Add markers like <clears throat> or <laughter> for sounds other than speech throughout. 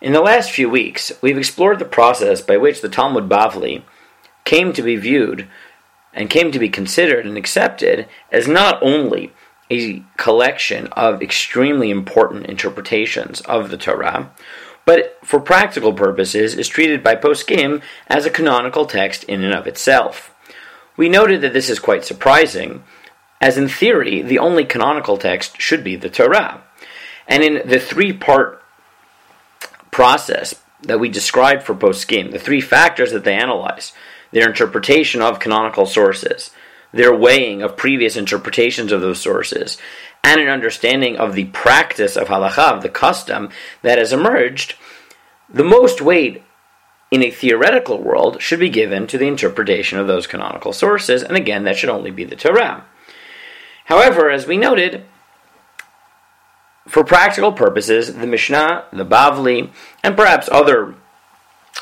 In the last few weeks, we've explored the process by which the Talmud Bavli came to be viewed and came to be considered and accepted as not only a collection of extremely important interpretations of the Torah, but for practical purposes is treated by poskim as a canonical text in and of itself. We noted that this is quite surprising, as in theory, the only canonical text should be the Torah. And in the three part process that we described for poskim, the three factors that they analyze, their interpretation of canonical sources, their weighing of previous interpretations of those sources, and an understanding of the practice of halacha, of the custom that has emerged, the most weight in a theoretical world should be given to the interpretation of those canonical sources, and again, that should only be the Torah. However, as we noted, for practical purposes, the Mishnah, the Bavli, and perhaps other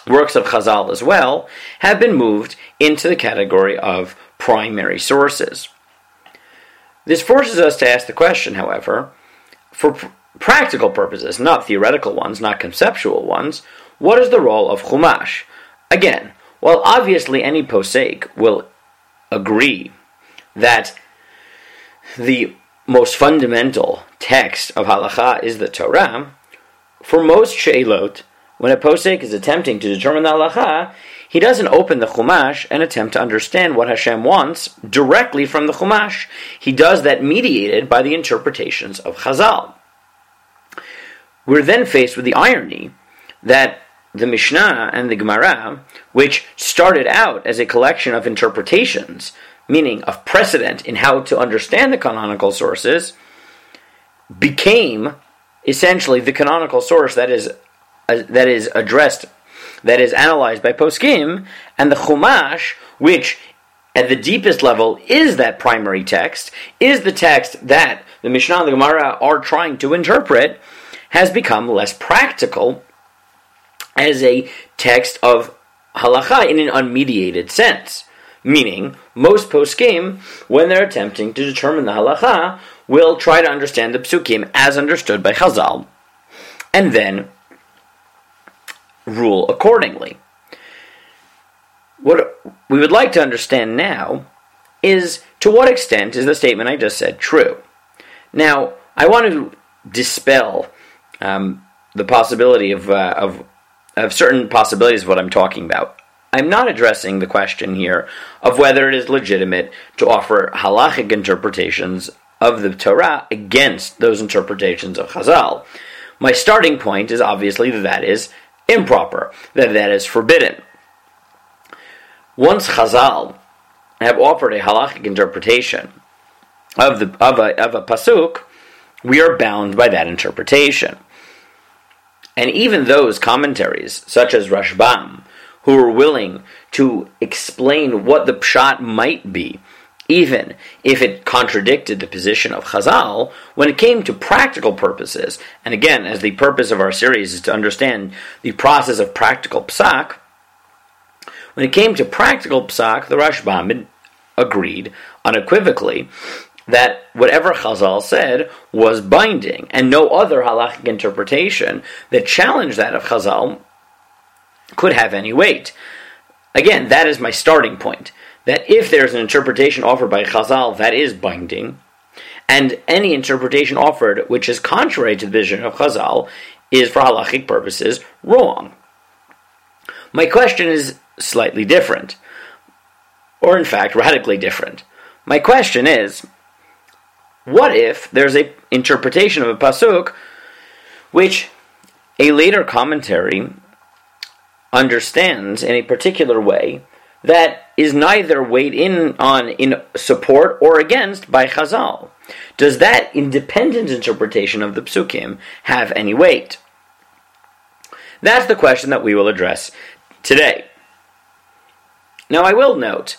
works of Chazal as well have been moved into the category of primary sources. This forces us to ask the question, however, for pr- practical purposes, not theoretical ones, not conceptual ones, what is the role of Chumash? Again, while obviously any posek will agree that the most fundamental text of halacha is the Torah, for most she'elot, when a posek is attempting to determine the halacha, he doesn't open the Chumash and attempt to understand what Hashem wants directly from the Chumash. He does that mediated by the interpretations of Chazal. We're then faced with the irony that the Mishnah and the Gemara, which started out as a collection of interpretations, meaning of precedent in how to understand the canonical sources, became essentially the canonical source that is uh, that is addressed, that is analyzed by poskim, and the Chumash, which at the deepest level is that primary text, is the text that the Mishnah and the Gemara are trying to interpret, has become less practical as a text of halacha in an unmediated sense. Meaning, most poskim, when they're attempting to determine the halacha, will try to understand the psukim as understood by Chazal, and then rule accordingly. What we would like to understand now is to what extent is the statement I just said true? Now, I want to dispel um, the possibility of, uh, of, of certain possibilities of what I'm talking about. I'm not addressing the question here of whether it is legitimate to offer halachic interpretations of the Torah against those interpretations of Chazal. My starting point is obviously that that is improper, that that is forbidden. Once Chazal have offered a halachic interpretation of, the, of, a, of a pasuk, we are bound by that interpretation. And even those commentaries, such as Rashbam, who were willing to explain what the pshat might be, even if it contradicted the position of Chazal, when it came to practical purposes, and again, as the purpose of our series is to understand the process of practical psak, when it came to practical psak, the Rashbam agreed unequivocally that whatever Chazal said was binding, and no other halachic interpretation that challenged that of Chazal could have any weight. Again, that is my starting point that if there's an interpretation offered by Chazal that is binding, and any interpretation offered which is contrary to the vision of Chazal is, for halachic purposes, wrong. My question is slightly different, or in fact, radically different. My question is, what if there's a interpretation of a pasuk which a later commentary understands in a particular way that is neither weighed in on in support or against by Chazal. Does that independent interpretation of the psukim have any weight? That's the question that we will address today. Now, I will note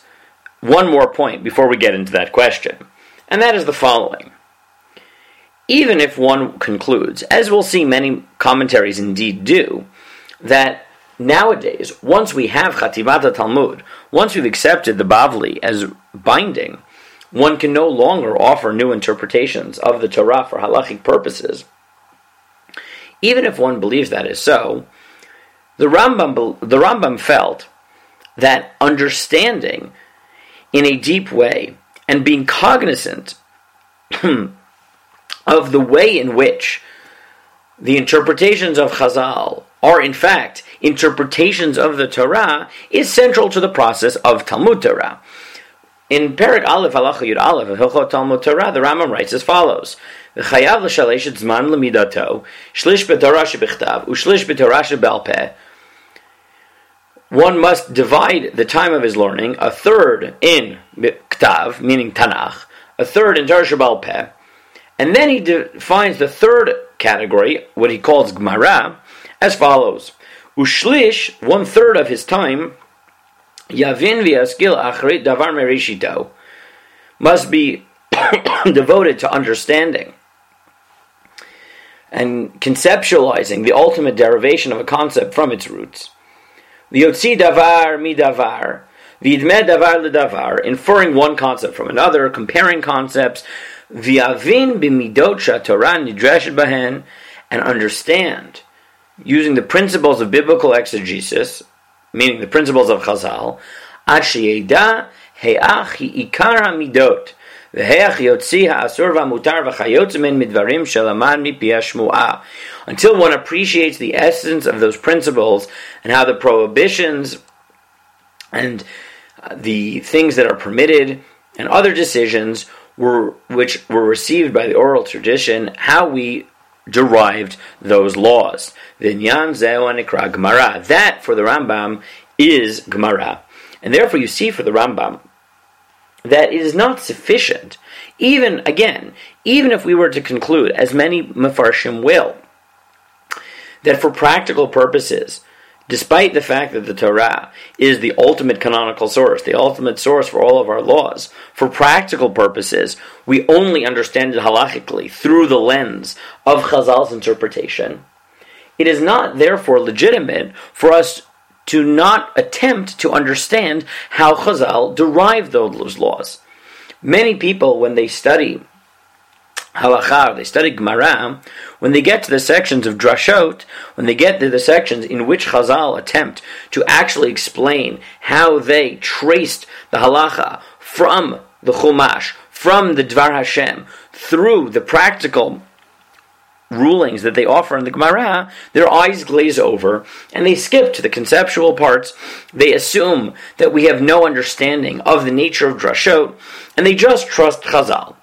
one more point before we get into that question, and that is the following. Even if one concludes, as we'll see many commentaries indeed do, that Nowadays, once we have Chatimat Talmud, once we've accepted the Bavli as binding, one can no longer offer new interpretations of the Torah for halachic purposes. even if one believes that is so, the Rambam, the Rambam felt that understanding in a deep way and being cognizant <clears throat> of the way in which the interpretations of Chazal are in fact interpretations of the Torah is central to the process of Talmud Torah. In Perak Aleph Halacha Yud Aleph of Hilchot Talmud Torah, the Rambam writes as follows: "V'chayav l'shalesh et zman lemidato, shlish b'torah shebichtav, u'shlish b'torah shebal One must divide the time of his learning, a third in ktav, meaning Tanakh, a third in Torah and then he defines the third category, what he calls Gemara, as follows: Ushlish, one third of his time, Yavin v'yaskil achrit davar merishito must be <coughs> devoted to understanding and conceptualizing the ultimate derivation of a concept from its roots. V'yotzi davar mi davar, davar ledavar, inferring one concept from another, comparing concepts, v'yavin b'midot Torah nidreshet and understand, using the principles of biblical exegesis, meaning the principles of Chazal, ad sheyeda heach hi ikar hamidot, והיח יוציא האסור והמותר וכיוצא מן מדברים שלמד מפי השמועה. Until one appreciates the essence of those principles and how the prohibitions and uh, the things that are permitted and other decisions were which were received by the oral tradition, how we derived those laws. Vinyan Zeo Gemara. That for the Rambam is Gemara. And therefore you see for the Rambam that it is not sufficient, even again, even if we were to conclude, as many Mefarshim will, that for practical purposes, despite the fact that the Torah is the ultimate canonical source, the ultimate source for all of our laws, for practical purposes, we only understand it halachically through the lens of Chazal's interpretation. It is not therefore legitimate for us to not attempt to understand how Chazal derived those laws. Many people, when they study halakha, they study Gemara, when they get to the sections of drashot, when they get to the sections in which Chazal attempt to actually explain how they traced the halacha from the Chumash, from the Dvar Hashem, through the practical rulings that they offer in the Gemara, their eyes glaze over and they skip to the conceptual parts. They assume that we have no understanding of the nature of drashot, and they just trust Chazal.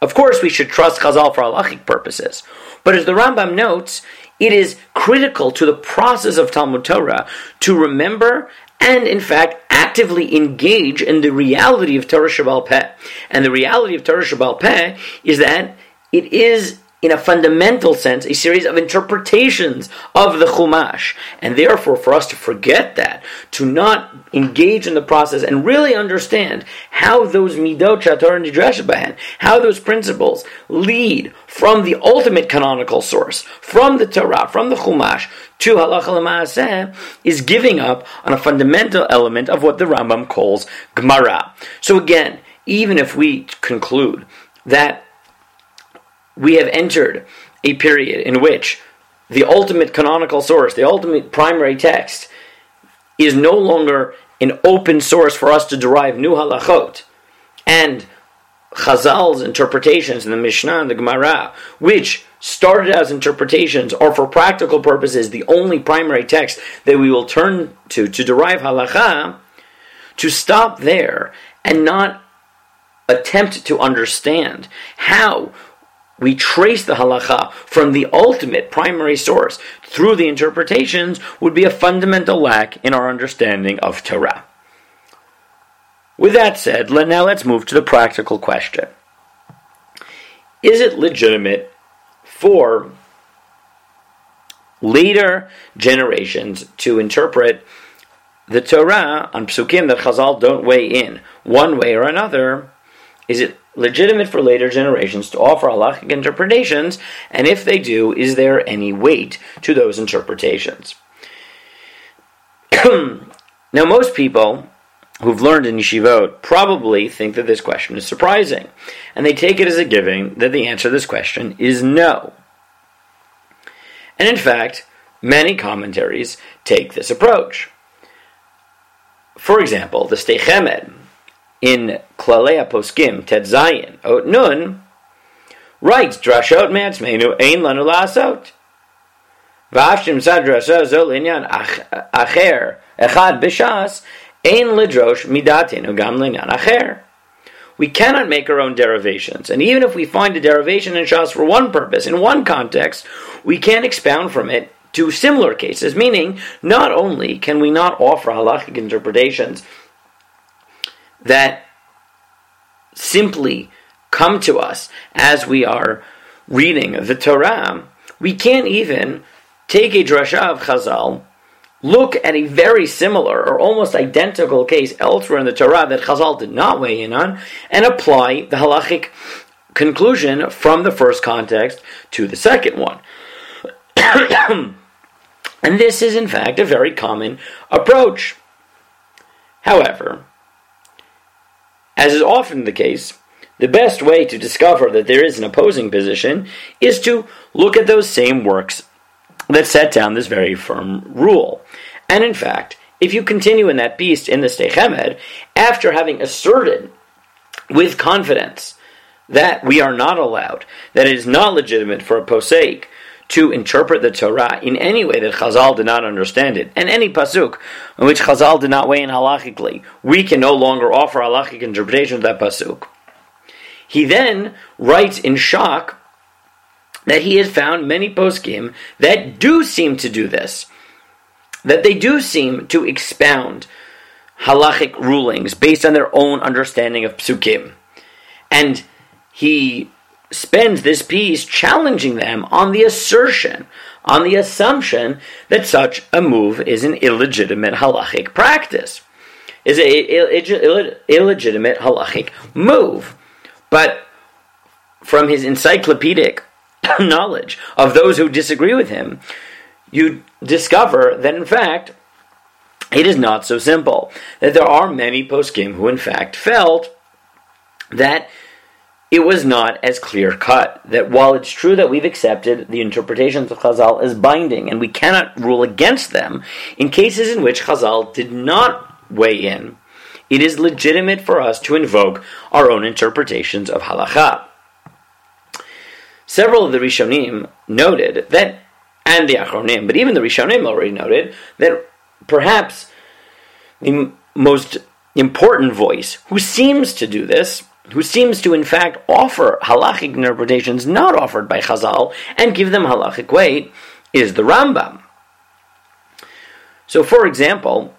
Of course, we should trust Chazal for halachic purposes. But as the Rambam notes, it is critical to the process of Talmud Torah to remember and, in fact, actively engage in the reality of Torah Shebaal Peh. And the reality of Torah Shebaal Peh is that it is in a fundamental sense, a series of interpretations of the Chumash. And therefore, for us to forget that, to not engage in the process and really understand how those midot shator and bahan, how those principles lead from the ultimate canonical source, from the Torah, from the Chumash, to halacha is giving up on a fundamental element of what the Rambam calls Gemara. So again, even if we conclude that we have entered a period in which the ultimate canonical source, the ultimate primary text, is no longer an open source for us to derive new halachot. And Chazal's interpretations in the Mishnah and the Gemara, which started as interpretations, are for practical purposes the only primary text that we will turn to to derive halacha, to stop there and not attempt to understand how we trace the halacha from the ultimate primary source through the interpretations would be a fundamental lack in our understanding of Torah. With that said, now let's move to the practical question. Is it legitimate for later generations to interpret the Torah on psukim that Chazal don't weigh in one way or another? Is it legitimate for later generations to offer halachic interpretations, and if they do, is there any weight to those interpretations? <clears throat> now, most people who've learned in yeshivot probably think that this question is surprising, and they take it as a given that the answer to this question is no. And in fact, many commentaries take this approach. For example, the Sdei Chemed in Klalei Poskim Tet Zayin Ot Nun writes Drashot Me'atzmeinu Ein Lanu La'asot V'afshim Sad Drasha Zol Inyan Acher Echad B'Shas Ein Lidrosh Midatinu Gam Linyan Acher we cannot make our own derivations. And even if we find a derivation in Shas for one purpose, in one context, we can't expound from it to similar cases, meaning not only can we not offer halachic interpretations that simply come to us as we are reading the Torah, we can't even take a drasha of Chazal, look at a very similar or almost identical case elsewhere in the Torah that Chazal did not weigh in on, and apply the halachic conclusion from the first context to the second one. <coughs> and this is, in fact, a very common approach. However, as is often the case, the best way to discover that there is an opposing position is to look at those same works that set down this very firm rule. And in fact, if you continue in that beast in the Sdei Chemed, after having asserted with confidence that we are not allowed, that it is not legitimate for a posek to interpret the Torah in any way that Chazal did not understand it, and any pasuk in which Chazal did not weigh in halachically, we can no longer offer halachic interpretation of that pasuk. He then writes in shock that he had found many poskim that do seem to do this, that they do seem to expound halachic rulings based on their own understanding of psukim, and he spends this piece challenging them on the assertion, on the assumption that such a move is an illegitimate halachic practice, is a illegitimate halachic move. But from his encyclopedic <coughs> knowledge of those who disagree with him, you discover that in fact it is not so simple. That there are many poskim who in fact felt that it was not as clear cut. That while it's true that we've accepted the interpretations of Chazal as binding and we cannot rule against them, in cases in which Chazal did not weigh in, it is legitimate for us to invoke our own interpretations of halacha. Several of the Rishonim noted that, and the Achronim, but even the Rishonim already noted that perhaps the most important voice who seems to do this who seems to in fact offer halachic interpretations not offered by Chazal and give them halachic weight, is the Rambam. So, for example,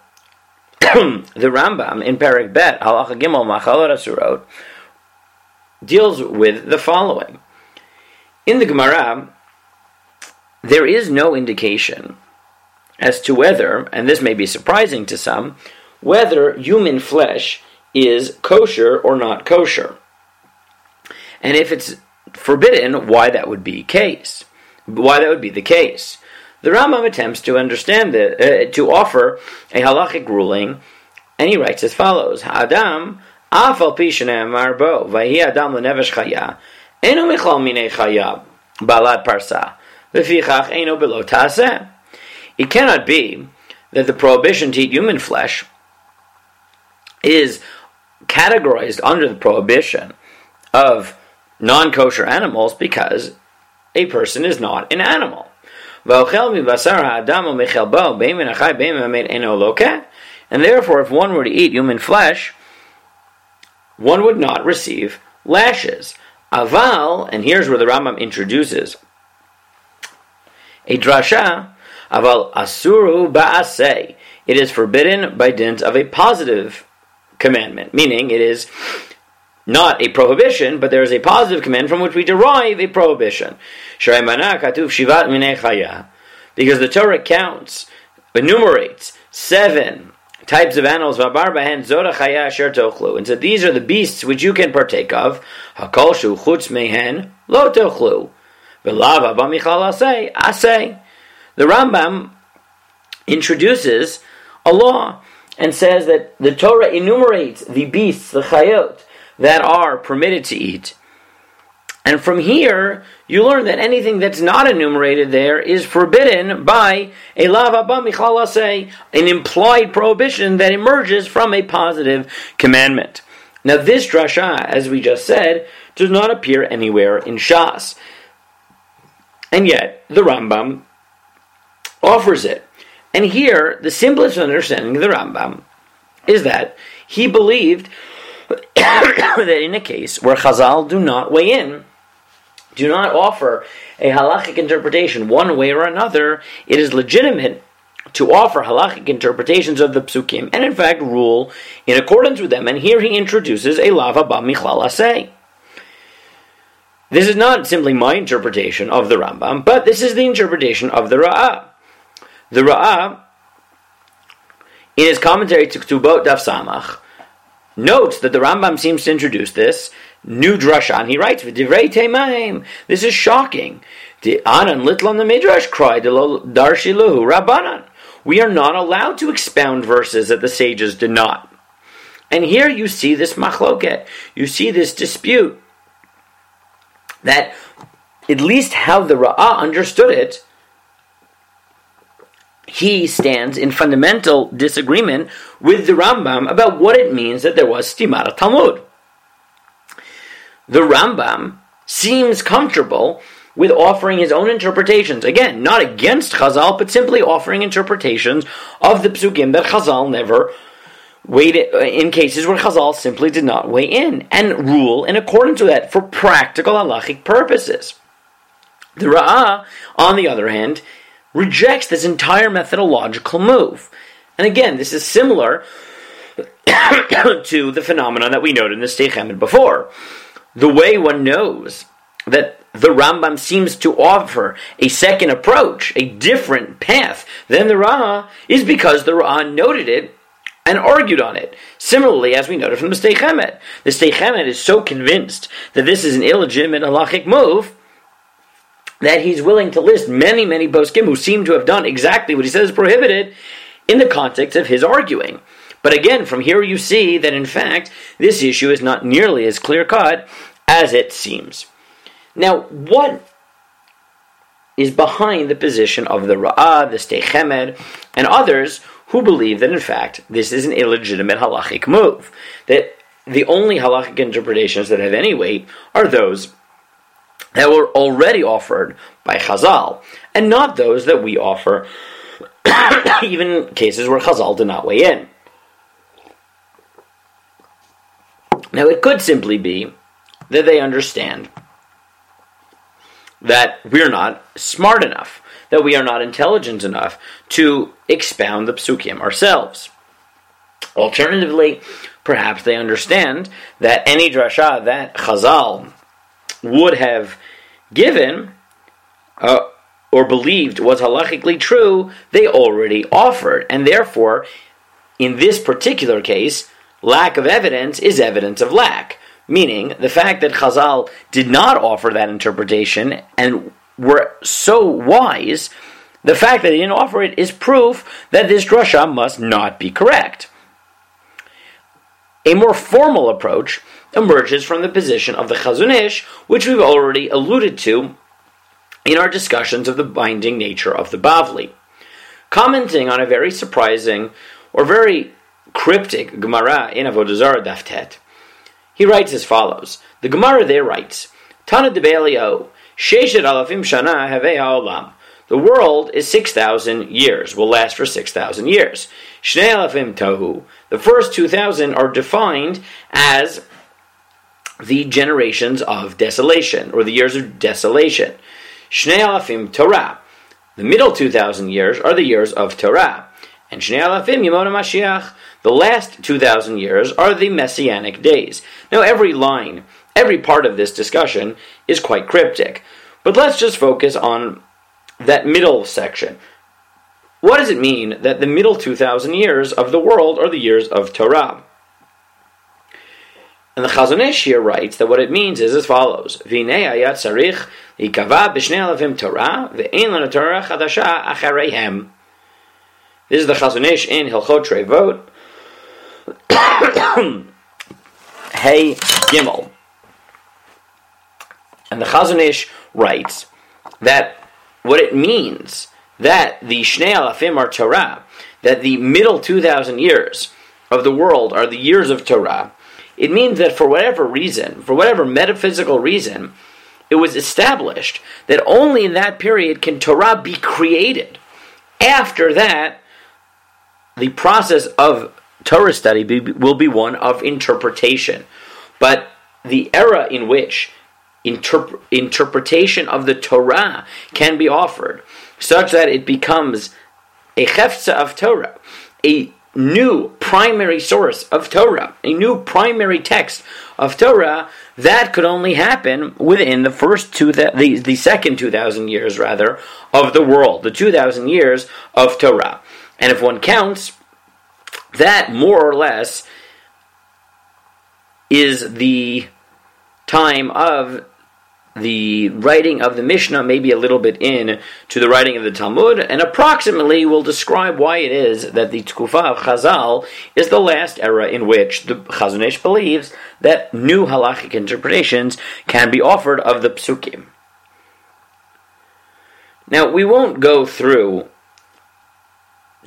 <clears throat> the Rambam in Perek Bet, Halacha Gimel Maachalot Asurot, deals with the following. In the Gemara, there is no indication as to whether, and this may be surprising to some, whether human flesh is kosher or not kosher. And if it's forbidden, why that would be case? Why that would be the case? The Rambam attempts to understand it, uh, to offer a halachic ruling, and he writes as follows: Adam afal pishne marbo vahi adam lenevesh chaya eno michal mine chaya balad parsa v'fichach eno below. It cannot be that the prohibition to eat human flesh is categorized under the prohibition of non kosher animals because a person is not an animal. And therefore, if one were to eat human flesh, one would not receive lashes. Aval, and here's where the Rambam introduces a drasha, aval asuru ba'aseh. It is forbidden by dint of a positive commandment, meaning it is not a prohibition, but there is a positive command from which we derive a prohibition. Because the Torah counts, enumerates seven types of animals, and so these are the beasts which you can partake of. The Rambam introduces a law and says that the Torah enumerates the beasts, the chayot, that are permitted to eat. And from here, you learn that anything that's not enumerated there is forbidden by a lava say an implied prohibition that emerges from a positive commandment. Now, this drasha, as we just said, does not appear anywhere in Shas. And yet, the Rambam offers it. And here, the simplest understanding of the Rambam is that he believed <coughs> that in a case where Chazal do not weigh in, do not offer a halachic interpretation one way or another, it is legitimate to offer halachic interpretations of the psukim and in fact rule in accordance with them. And here he introduces a lava ba michlal. This is not simply my interpretation of the Rambam, but this is the interpretation of the Ra'ah. The Ra'ah, in his commentary to Ktubot Daf Samach, notes that the Rambam seems to introduce this new drasha, and he writes. This is shocking. The Anan on the midrash cried, "Darshiluhu Rabbanan." We are not allowed to expound verses that the sages did not. And here you see this machloket. You see this dispute that at least how the Ra'ah understood it he stands in fundamental disagreement with the Rambam about what it means that there was Stimara Talmud. The Rambam seems comfortable with offering his own interpretations. Again, not against Chazal, but simply offering interpretations of the psukim that Chazal never weighed uh, in cases where Chazal simply did not weigh in and rule in accordance with that for practical halachic purposes. The Ra'ah, on the other hand, rejects this entire methodological move. And again, this is similar <coughs> to the phenomenon that we noted in the Steich before. The way one knows that the Rambam seems to offer a second approach, a different path than the Ra'ah, is because the Ra'ah noted it and argued on it. Similarly, as we noted from the Steich the Steich is so convinced that this is an illegitimate halachic move that he's willing to list many, many poskim who seem to have done exactly what he says is prohibited in the context of his arguing. But again, from here you see that in fact this issue is not nearly as clear cut as it seems. Now, what is behind the position of the Ra'ah, the Sdei Chemed, and others who believe that in fact this is an illegitimate halachic move? That the only halachic interpretations that have any weight are those that were already offered by Chazal, and not those that we offer, <coughs> even cases where Chazal did not weigh in. Now, it could simply be that they understand that we're not smart enough, that we are not intelligent enough to expound the psukim ourselves. Alternatively, perhaps they understand that any drasha that Chazal would have given uh, or believed was halachically true, they already offered. And therefore, in this particular case, lack of evidence is evidence of lack. Meaning, the fact that Chazal did not offer that interpretation and were so wise, the fact that they didn't offer it is proof that this drasha must not be correct. A more formal approach emerges from the position of the Chazon Ish, which we've already alluded to in our discussions of the binding nature of the Bavli. Commenting on a very surprising or very cryptic Gemara in Avodah Zarah Daf Tet, he writes as follows. The Gemara there writes, Tana de Be'elio, Sheshet alafim shana have ha'olam. The world is 6,000 years, will last for 6,000 years. Shnei alafim tohu. The first 2,000 are defined as the generations of desolation, or the years of desolation. Shnei alafim Torah. The middle 2,000 years are the years of Torah. And Shnei alafim Yemona Mashiach. The last 2,000 years are the messianic days. Now, every line, every part of this discussion is quite cryptic. But let's just focus on that middle section. What does it mean that the middle 2,000 years of the world are the years of Torah? And the Chazon Ish here writes that what it means is as follows: V'nei ayat sarich ikava b'shnei alavim Torah ve'ein lana Torah chadasha achareihem. This is the Chazon Ish in Hilchot Trevot. <coughs> hey Gimel. And the Chazon Ish writes that what it means that the Shnei Alafim are Torah, that the middle 2,000 years of the world are the years of Torah, it means that for whatever reason, for whatever metaphysical reason, it was established that only in that period can Torah be created. After that, the process of Torah study be, will be one of interpretation. But the era in which interp- interpretation of the Torah can be offered, such that it becomes a chefza of Torah, a new primary source of Torah, a new primary text of Torah, that could only happen within the first two, the, the second 2,000 years, rather, of the world, the 2,000 years of Torah. And if one counts, that more or less is the time of the writing of the Mishnah, maybe a little bit in to the writing of the Talmud, and approximately will describe why it is that the Tkufa of Chazal is the last era in which the Chazon Ish believes that new halachic interpretations can be offered of the Psukim. Now, we won't go through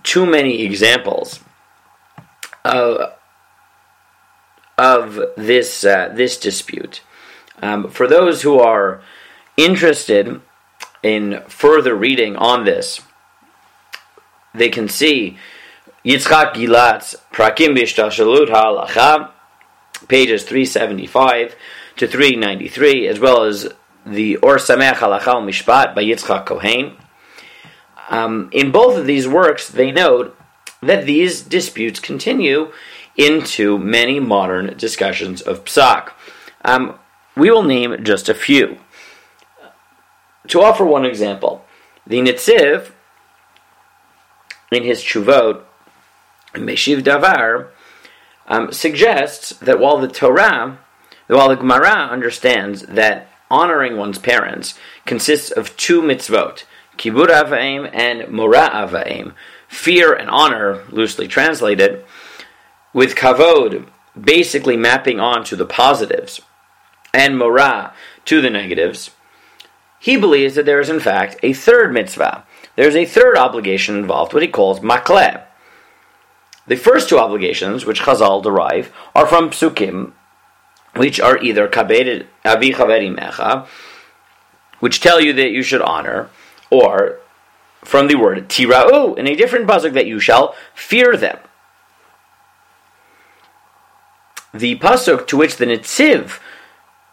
too many examples of, of this, uh, this dispute. Um, for those who are interested in further reading on this, they can see Yitzchak Gilat's Prakim Bishtashalut HaLacha, pages 375 to 393, as well as the Or Samech Halacha Mishpat by Yitzchak Kohen. Um, in both of these works, they note that these disputes continue into many modern discussions of psak. Um, we will name just a few. To offer one example, the Nitziv, in his Chuvot, Meshiv Davar, um, suggests that while the Torah, while the Gemara understands that honoring one's parents consists of two mitzvot, kibud avaim and mora avaim, fear and honor, loosely translated, with kavod basically mapping onto the positives, and Morah to the negatives, he believes that there is in fact a third mitzvah. There's a third obligation involved, what he calls makleh. The first two obligations, which Chazal derive, are from psukim, which are either kabed avi mecha, which tell you that you should honor, or from the word tira'u, in a different pasuk that you shall fear them. The pasuk to which the Nitziv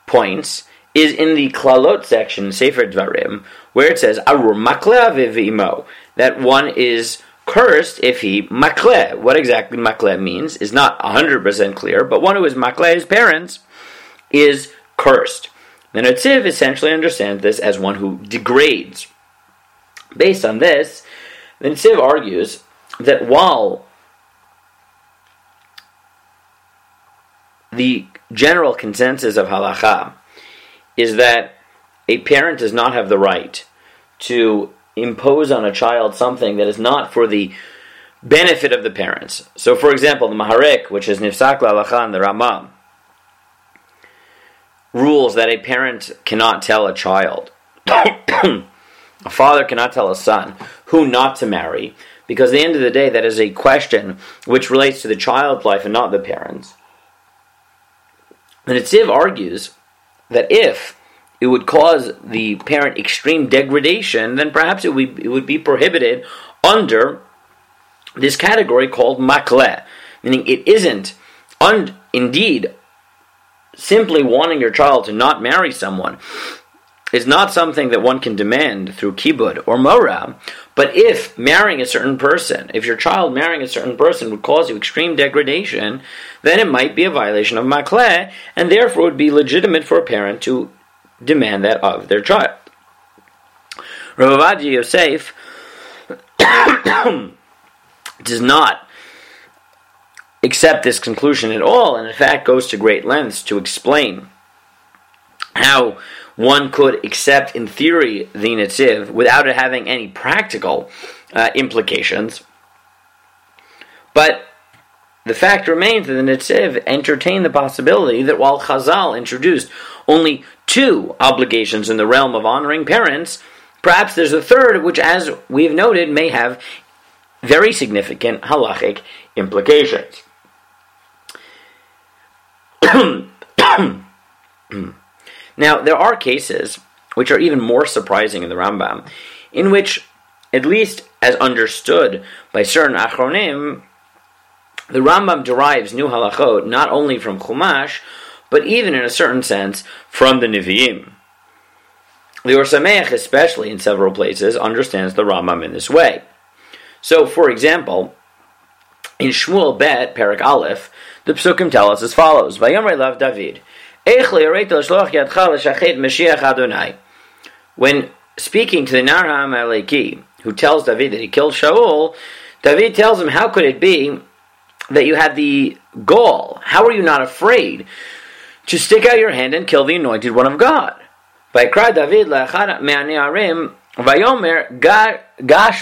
points is in the Klalot section, Sefer Dvarim, where it says, Arur makleh v'imo, that one is cursed if he makleh. What exactly makleh means is not 100% clear, but one who is makleh his parents is cursed. The Nitziv essentially understands this as one who degrades Based on this, the Nitziv argues that while the general consensus of halacha is that a parent does not have the right to impose on a child something that is not for the benefit of the parents. So, for example, the Maharik, which is Nifsak Lalachan, the Ramah, rules that a parent cannot tell a child <coughs> A father cannot tell a son who not to marry, because at the end of the day, that is a question which relates to the child's life and not the parents. The Nitziv argues that if it would cause the parent extreme degradation, then perhaps it would, it would be prohibited under this category called makleh, meaning it isn't, un- indeed, simply wanting your child to not marry someone. Is not something that one can demand through kibud or mora, but if marrying a certain person, if your child marrying a certain person would cause you extreme degradation, then it might be a violation of makleh, and therefore would be legitimate for a parent to demand that of their child. Rav Yosef <coughs> does not accept this conclusion at all, and in fact goes to great lengths to explain how one could accept in theory the Nitziv without it having any practical uh, implications. But the fact remains that the Nitziv entertained the possibility that while Chazal introduced only two obligations in the realm of honoring parents, perhaps there's a third, which, as we've noted, may have very significant halachic implications. <clears throat> <coughs> <coughs> <coughs> now, there are cases which are even more surprising in the Rambam, in which, at least as understood by certain Achronim, the Rambam derives new halachot not only from Chumash, but even in a certain sense from the Nevi'im. The Or Sameach, especially in several places, understands the Rambam in this way. So, for example, in Shmuel Bet, Perak Aleph, the Psukim tell us as follows: Vayomer Lav David, When speaking to the Narham Aleki, who tells David that he killed Shaul, David tells him, "How could it be that you had the gall? How are you not afraid to stick out your hand and kill the anointed one of God?"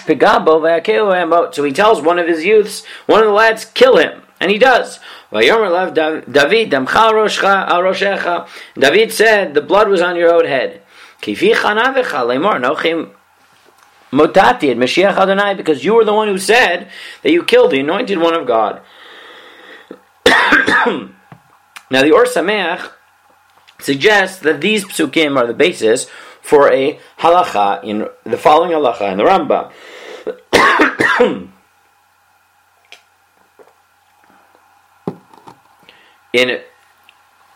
Pegabo So he tells one of his youths, one of the lads, kill him, and he does. David said, the blood was on your own head. Because you were the one who said that you killed the anointed one of God. <coughs> now the Or Sameach suggests that these psukim are the basis for a halacha in the following halacha in the Rambam. <coughs> in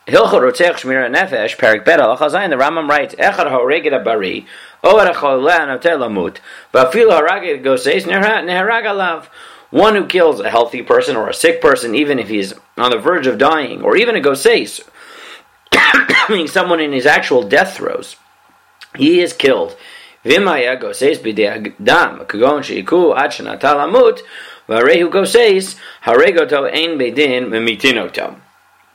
Hilchot Rotzech Shmira Nefesh, Perik Bet Halacha Zayin, the Rambam writes, Echad Horeged Abari, Oar Acholeh Anotel Lamut, Bafil Haraged Goseis Neharag Alav. One who kills a healthy person or a sick person, even if he's on the verge of dying, or even a goseis, <coughs> meaning someone in his actual death throes he is killed. Vimaya goses dam kagon sheiku ad shenata lamut v'arehu goses haregoto ein bedin memitinoto.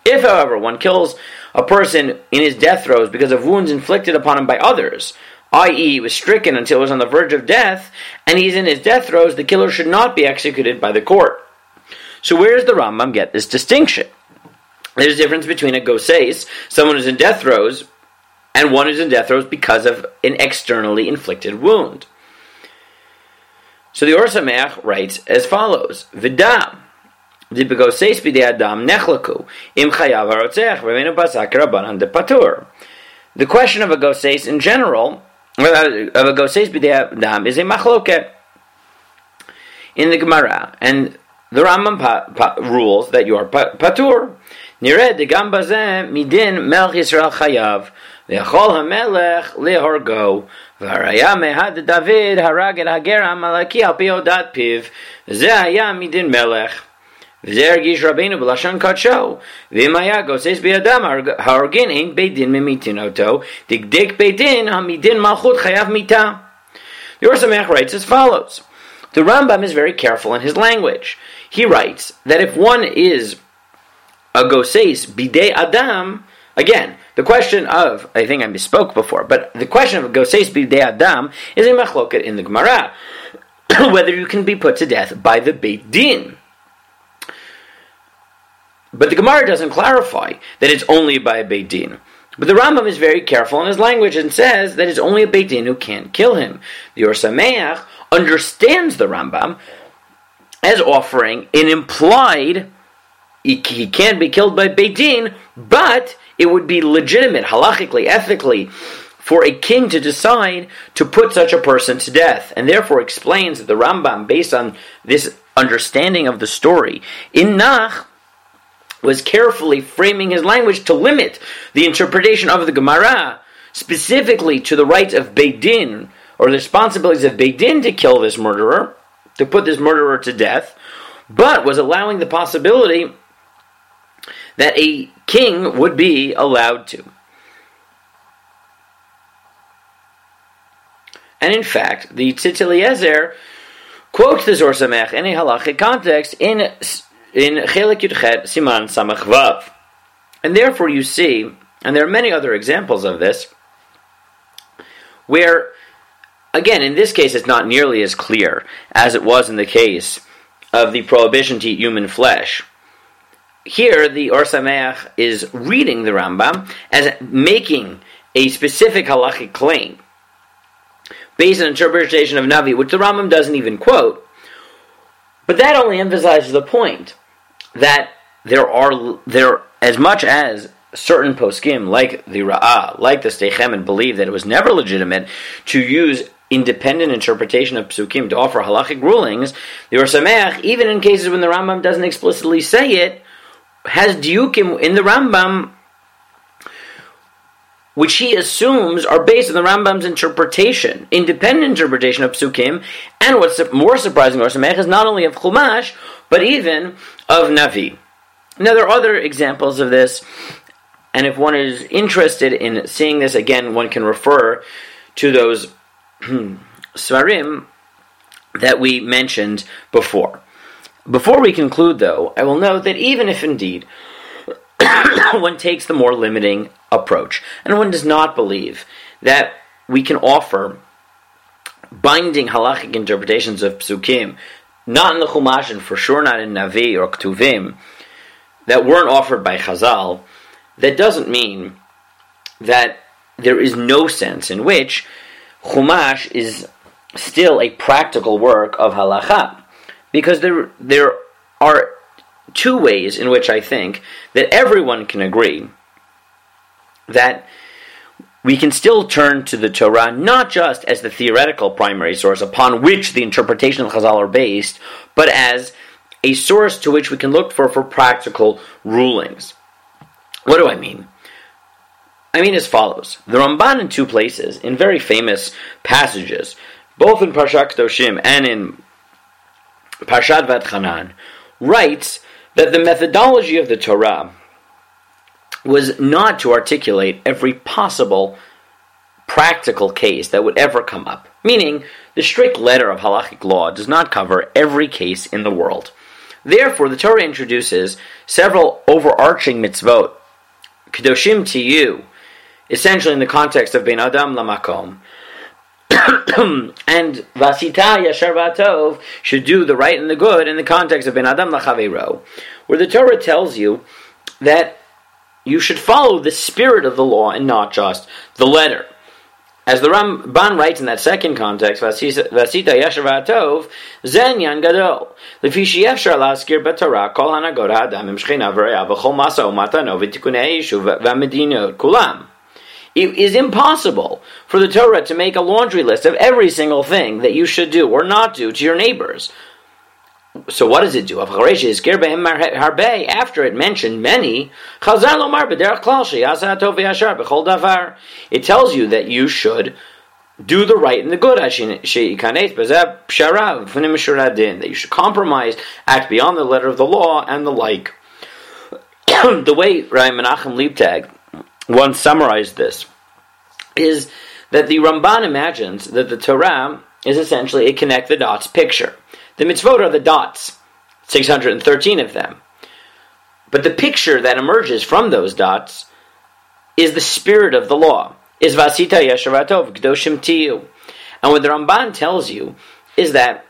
If, however, one kills a person in his death throes because of wounds inflicted upon him by others, i.e., he was stricken until he was on the verge of death, and he's in his death throes, the killer should not be executed by the court. So, where does the Rambam get this distinction? There's a difference between a goseis, someone who's in death throes, and one who's in death throes because of an externally inflicted wound. So the Or Sameach writes as follows: Vidam. The question of a Goseis in general, uh, of a Goseis B'dei is a machloket in the Gemara, and the Rambam pa, pa, rules that you are pa, patur. Nired de gambazem midin melch Yisrael chayav. Leachol hamelech lehorgo v'haraya mehad David harag et hager hamalaki al pi odat piv. Zeh haya midin melech. Zergish Rabbeinu b'lashon katsho v'maya goses biadam hargin ein beidin mimitin oto digdik beidin hamidin malchut chayav mita. The Or Sameach writes as follows. The Rambam is very careful in his language. He writes that if one is a goses bide adam, again, the question of, I think I misspoke before, but the question of goses bide adam is a machloket in the Gemara, <coughs> whether you can be put to death by the Beit Din. But the Gemara doesn't clarify that it's only by a Beit Din. But the Rambam is very careful in his language and says that it's only a Beit Din who can't kill him. The Or Sameach understands the Rambam as offering an implied he, he can't be killed by Beit Din, but it would be legitimate, halachically, ethically, for a king to decide to put such a person to death, and therefore explains that the Rambam, based on this understanding of the story, in Nach, was carefully framing his language to limit the interpretation of the Gemara specifically to the rights of Din, or the responsibilities of Din to kill this murderer, to put this murderer to death, but was allowing the possibility that a king would be allowed to. And in fact, the Tzitz Eliezer quotes the Or Sameach in a halachic context in in Chelik Yudchet Siman Samach Vav. And therefore you see, and there are many other examples of this, where, again, in this case it's not nearly as clear as it was in the case of the prohibition to eat human flesh here the Or Sameach is reading the Rambam as making a specific halachic claim based on interpretation of Navi, which the Rambam doesn't even quote. But that only emphasizes the point that there are there as much as certain poskim like the Ra'ah, like the Sdei Chemed, believe that it was never legitimate to use independent interpretation of psukim to offer halachic rulings. The Or Sameach, even in cases when the Rambam doesn't explicitly say it, has diukim in the Rambam which he assumes are based on the Rambam's interpretation, independent interpretation of Psukim, and what's more surprising, Or Sameach, is not only of Chumash, but even of Navi. Now, there are other examples of this, and if one is interested in seeing this again, one can refer to those hmm, Svarim that we mentioned before. Before we conclude, though, I will note that even if indeed <coughs> one takes the more limiting approach, and one does not believe that we can offer binding halachic interpretations of psukim, not in the Chumash and for sure not in Navi or Ktuvim, that weren't offered by Chazal, that doesn't mean that there is no sense in which Chumash is still a practical work of halacha, because there there are two ways in which I think that everyone can agree that we can still turn to the Torah not just as the theoretical primary source upon which the interpretation of Chazal are based, but as a source to which we can look for for practical rulings. What do I mean? I mean as follows. The Ramban in two places, in very famous passages, both in Parshat Kedoshim and in Parshat Vatchanan, writes that the methodology of the Torah was not to articulate every possible practical case that would ever come up. Meaning, the strict letter of halachic law does not cover every case in the world. Therefore, the Torah introduces several overarching mitzvot, kedoshim to you, essentially in the context of ben adam lamakom, <coughs> and vasita yashar vatov should do the right and the good in the context of ben adam lachavero, where the Torah tells you that you should follow the spirit of the law and not just the letter. As the Ramban writes in that second context, Vasita Yashav Atov, Zen Yan Gadol. Lefi sheyefshar laskir b'Torah kol hanagot ha'adam im shchina v'reya v'chol masa u'matano v'tikunei v'amedinot kulam. It is impossible for the Torah to make a laundry list of every single thing that you should do or not do to your neighbors. So what does it do? After it mentioned many, it tells you that you should do the right and the good. That you should compromise, act beyond the letter of the law, and the like. <clears throat> the way Rai Menachem Leibtag once summarized this is that the Ramban imagines that the Torah is essentially a connect the dots picture. The mitzvot are the dots, 613 of them. But the picture that emerges from those dots is the spirit of the law. Is vasita yesharatov kdoshim tiyu. And what the Ramban tells you is that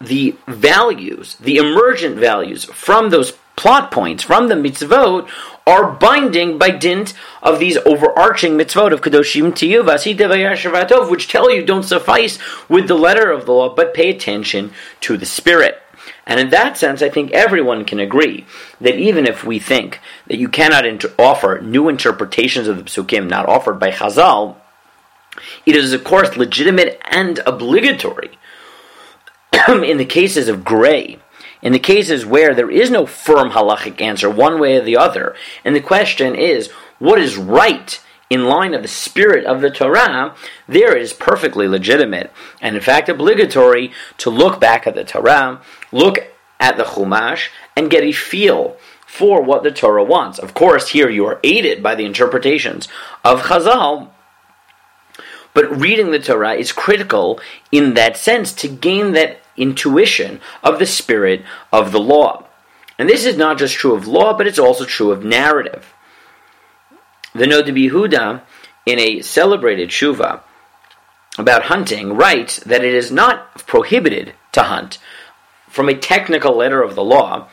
the values, the emergent values from those plot points, from the mitzvot, are binding by dint of these overarching mitzvot of Kadoshim Tiyu Vasita which tell you don't suffice with the letter of the law, but pay attention to the spirit. And in that sense, I think everyone can agree that even if we think that you cannot inter- offer new interpretations of the psukim not offered by Chazal, it is of course legitimate and obligatory <clears throat> in the cases of gray in the cases where there is no firm halachic answer one way or the other, and the question is, what is right in line of the spirit of the Torah, there it is perfectly legitimate and in fact obligatory to look back at the Torah, look at the Chumash, and get a feel for what the Torah wants. Of course, here you are aided by the interpretations of Chazal, but reading the Torah is critical in that sense to gain that intuition of the spirit of the law. And this is not just true of law, but it's also true of narrative. The Noda B'Yehuda, in a celebrated tshuva about hunting, writes that it is not prohibited to hunt from a technical letter of the law,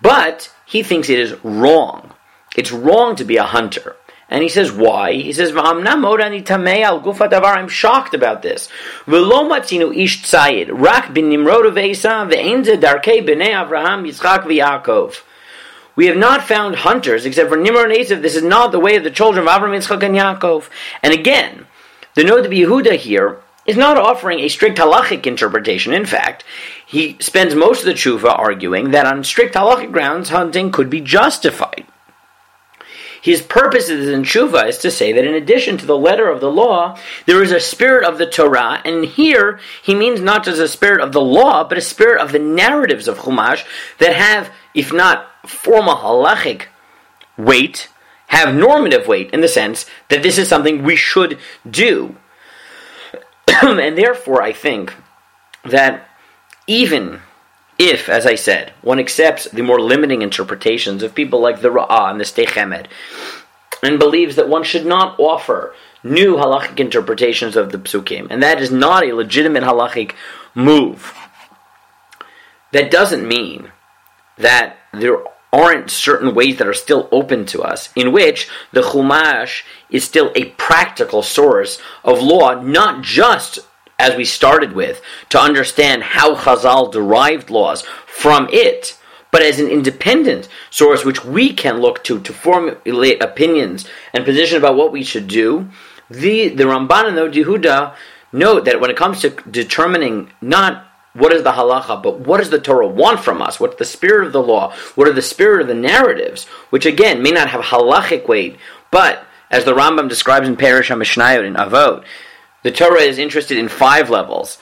But he thinks it is wrong. It's wrong to be a hunter. And he says, why? He says, I'm shocked about this. we have not found hunters except for Nimrod and Esav. This is not the way of the children of Avraham, Yitzchak, and Yaakov. And again, the Noda B'Yehuda here is not offering a strict halachic interpretation. In fact, he spends most of the tshuva arguing that on strict halachic grounds, hunting could be justified. His purpose in tshuva is to say that in addition to the letter of the law, there is a spirit of the Torah, and here he means not just a spirit of the law, but a spirit of the narratives of Chumash that have, if not formal halachic weight, have normative weight in the sense that this is something we should do. <clears throat> and therefore, I think that even if, as I said, one accepts the more limiting interpretations of people like the Ra'ah and the Sdei Chemed, and believes that one should not offer new halachic interpretations of the psukim, and that is not a legitimate halachic move. That doesn't mean that there aren't certain ways that are still open to us, in which the Chumash is still a practical source of law, not just as we started with, to understand how Chazal derived laws from it, but as an independent source which we can look to to formulate opinions and position about what we should do. The, the Ramban and the Yehuda note that when it comes to determining not what is the halacha, but what does the Torah want from us? What's the spirit of the law? What are the spirit of the narratives? Which again may not have halachic weight, but as the Rambam describes in Peirush HaMishnayot in Avot, the Torah is interested in five levels.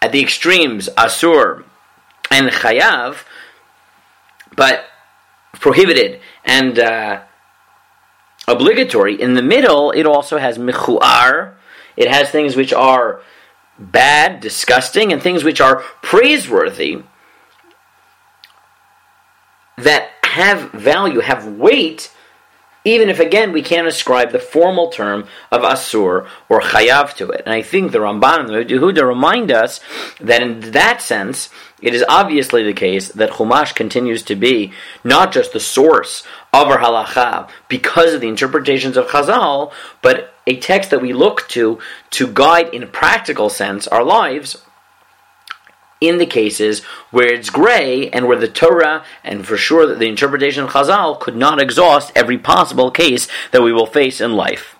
At the extremes, Asur and Chayav, but prohibited and uh, obligatory. In the middle, it also has Michuar. It has things which are bad, disgusting, and things which are praiseworthy that have value, have weight, even if again we can't ascribe the formal term of asur or chayav to it. And I think the Ramban and the Yehuda remind us that in that sense, it is obviously the case that Chumash continues to be not just the source of our halacha because of the interpretations of Chazal, but a text that we look to to guide in a practical sense our lives in the cases where it's gray and where the Torah and for sure the interpretation of Chazal could not exhaust every possible case that we will face in life.